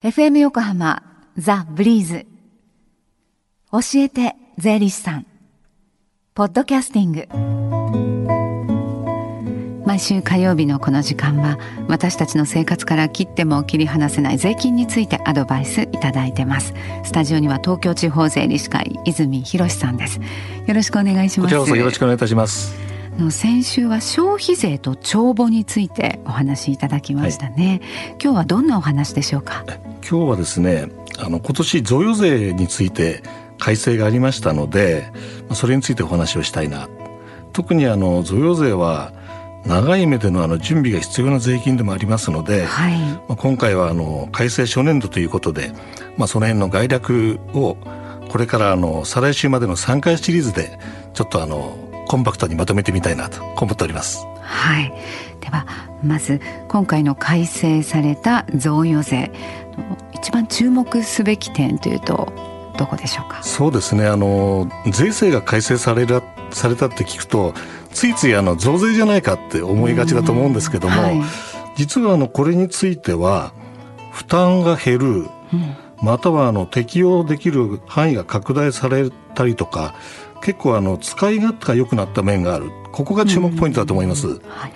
FM 横浜ザ・ブリーズ。教えて税理士さん。ポッドキャスティング。毎週火曜日のこの時間は私たちの生活から切っても切り離せない税金についてアドバイスいただいてます。スタジオには東京地方税理士会泉博さんです。よろしくお願いします。よろしくお願いいたします。の先週は消費税と帳簿についてお話しいただきましたね、はい、今日はどんなお話でしょうか？今日はですねあの今年贈与税について改正がありましたのでそれについてお話をしたいな。特にあの贈与税は長い目でのあの準備が必要な税金でもありますので、はい、まあ、今回はあの改正初年度ということで、まあ、その辺の概略をこれからあの再来週までの3回シリーズでちょっとあのコンパクトにまとめてみたいなと思っております。はい。ではまず今回の改正された贈与税。一番注目すべき点というとどこでしょうか？そうですね。あの税制が改正されるされたって聞くとついついあの増税じゃないかって思いがちだと思うんですけども、はい、実はあのこれについては負担が減る、うん、またはあの適用できる範囲が拡大されたりとか結構あの使い勝手が良くなった面がある。ここが注目ポイントだと思います、はい、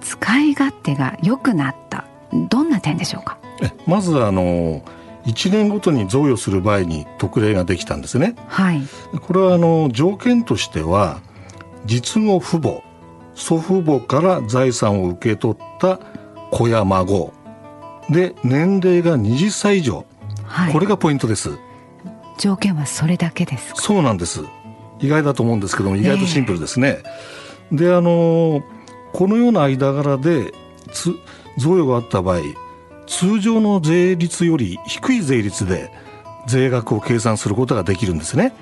使い勝手が良くなった。どんな点でしょうか？まずあの1年ごとに贈与する場合に特例ができたんですね、はい、これはあの条件としては実の父母祖父母から財産を受け取った子や孫。で年齢が20歳以上、はい、これがポイントです。条件はそれだけですそうなんです意外だと思うんですけども意外とシンプルですね。えー、であのこのような間柄で贈与があった場合通常の税率より低い税率で税額を計算することができるんですね。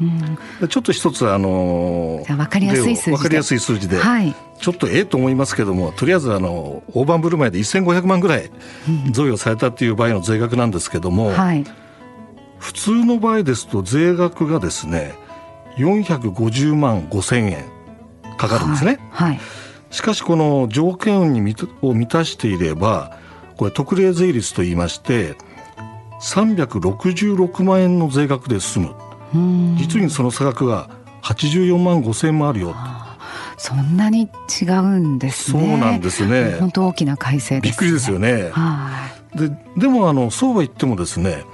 うん、ちょっと一つあの分かりやすい数字で。分かりやすい数字で、はい、ちょっとええと思いますけどもとりあえずあの大盤振る舞いで1500万ぐらい贈与されたっていう場合の税額なんですけども、はい、普通の場合ですと税額がですね450万5千円かかるんですね。はい、はい、しかしこの条件にを満たしていればこれ特例税率といいまして366万円の税額で済む。実にその差額が84万5千もあるよ。そんなに違うんですね。そうなんですね。本当大きな改正、ね、びっくりですよね。ででもあのそうは言ってもですね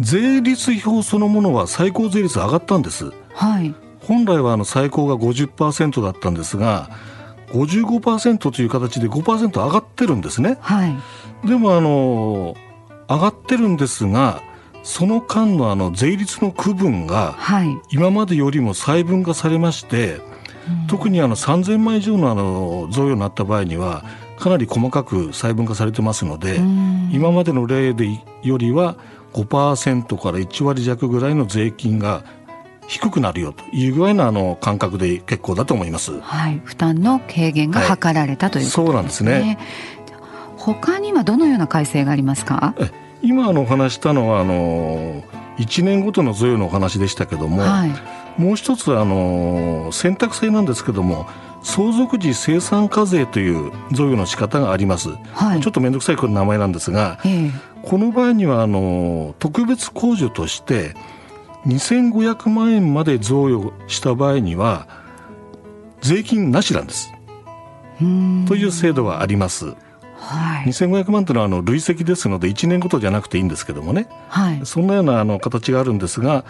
税率表そのものは最高税率上がったんです。はい、本来はあの最高が50%だったんですが55%という形で5%上がってるんですね。はい、でもあの上がってるんですがその間のあの税率の区分が今までよりも細分化されまして、特にあの3000万以上のあの贈与になった場合にはかなり細かく細分化されてますので、今までの例でよりは5%から1割弱ぐらいの税金が低くなるよというぐらいのあの感覚で結構だと思います。はい、負担の軽減が図られた、はい、ということですね。そうなんですね。他にはどのような改正がありますか？今あのお話したのはあの1年ごとの贈与のお話でしたけども、はい、もう一つあの選択制なんですけども相続時生産課税という贈与の仕方があります、はい、ちょっと面倒くさいこの名前なんですが、えー、この場合にはあの特別控除として2500万円まで贈与した場合には税金なしなんです。という制度があります。はい、2500万というのはあの累積ですので1年ごとじゃなくていいんですけどもね、はい、そんなようなあの形があるんですが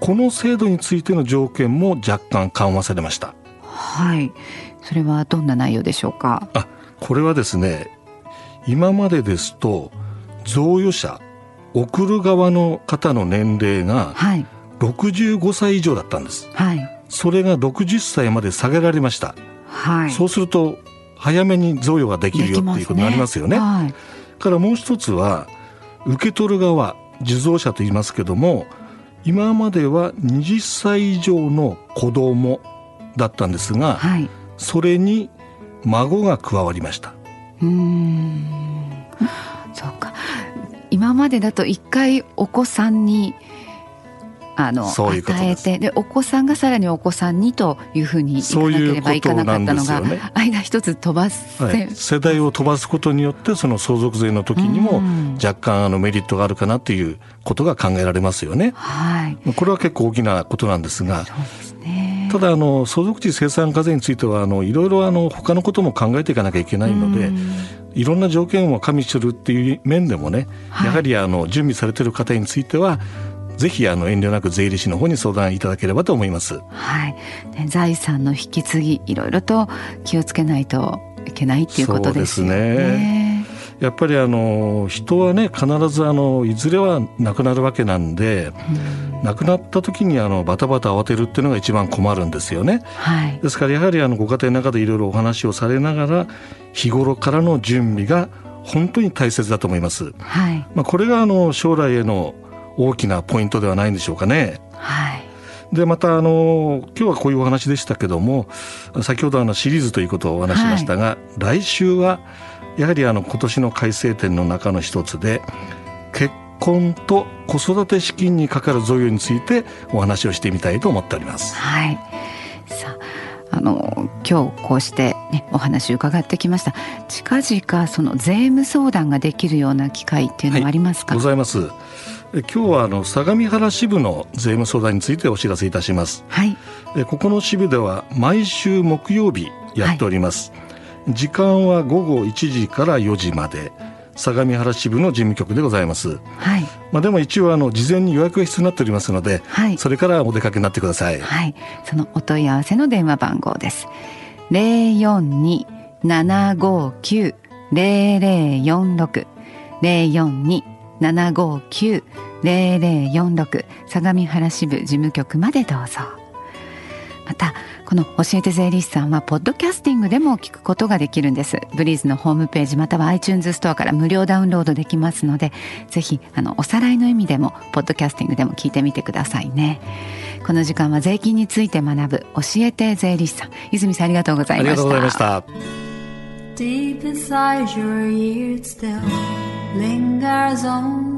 この制度についての条件も若干緩和されました。はい。それはどんな内容でしょうか？あこれはですね今までですと贈与者送る側の方の年齢が、はい。65歳以上だったんです、はい、それが60歳まで下げられました、はい、そうすると早めに贈与ができるよっていうことになりますよね。ねはい、からもう一つは受け取る側受贈者と言いますけども今までは20歳以上の子供だったんですが、はい、それに孫が加わりました。うん。そうか。今までだと一回お子さんにあの与えてでお子さんがさらにお子さんにというふうにいかなければいかなかったのが、ね、間一つ飛ばす、はい、世代を飛ばすことによってその相続税の時にも若干あのメリットがあるかなということが考えられますよね。はい、これは結構大きなことなんですが。ただあの相続地生産課税についてはあのいろいろあの他のことも考えていかなきゃいけないので、いろんな条件を加味するっていう面でもね、はい、やはりあの準備されている方についてはぜひあの遠慮なく税理士の方に相談いただければと思います。はい。ね、財産の引き継ぎいろいろと気をつけないといけないっていうことですね。ねやっぱりあの人はね必ずあのいずれは亡くなるわけなんで、うん、亡くなった時にあのバタバタ慌てるっていうのが一番困るんですよね。はい、ですからやはりあのご家庭の中でいろいろお話をされながら日頃からの準備が本当に大切だと思います。はい、まあこれがあの将来への大きなポイントではないんでしょうかね。はい、でまたあの今日はこういうお話でしたけども先ほどあのシリーズということをお話しましたが、はい、来週はやはりあの今年の改正点の中の一つで結婚と子育て資金にかかる贈与についてお話をしてみたいと思っております。はいさあの今日こうして、ね、お話伺ってきました近々その税務相談ができるような機会っていうのはありますか、はい、ございます今日はあの相模原支部の税務相談についてお知らせいたします。はい。ここの支部では毎週木曜日やっております。はい、時間は午後1時から4時まで。相模原支部の事務局でございます。はい。まあでも一応あの事前に予約が必要になっておりますので、はい、それからお出かけになってください。はい。そのお問い合わせの電話番号です。零四二七五九零零四六零四二759-0046相模原支部事務局までどうぞまたこの教えて税理士さんはポッドキャスティングでも聞くことができるんです。ブリーズのホームページまたは iTunes ストアから無料ダウンロードできますのでぜひあのおさらいの意味でもポッドキャスティングでも聞いてみてくださいね。この時間は税金について学ぶ教えて税理士さん泉さんありがとうございました。ありがとうございました。Deep inside your ears still lingers on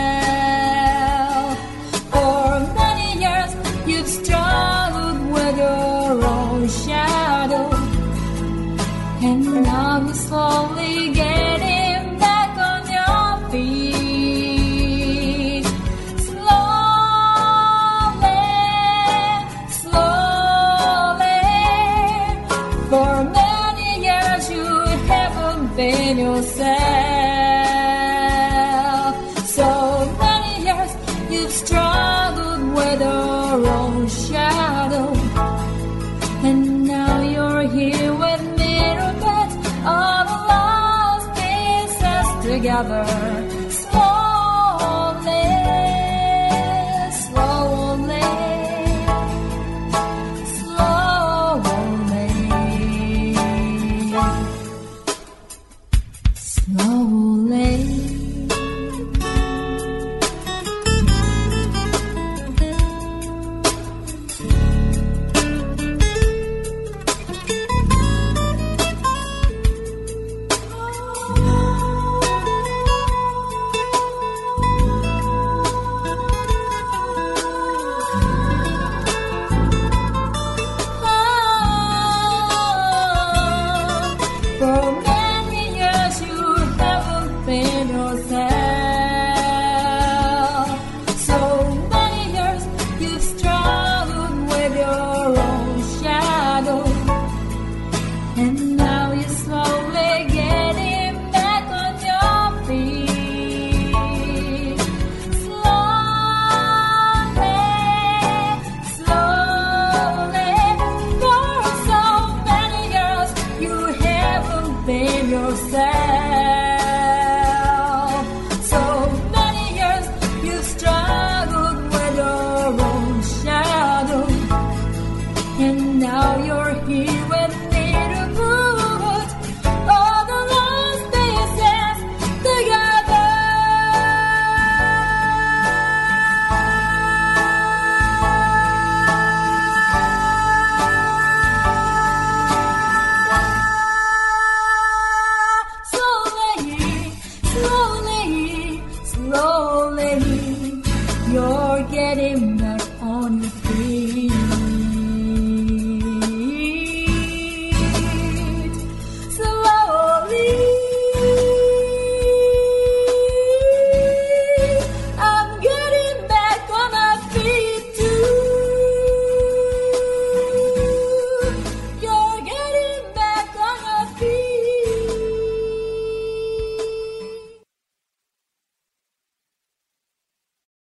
Together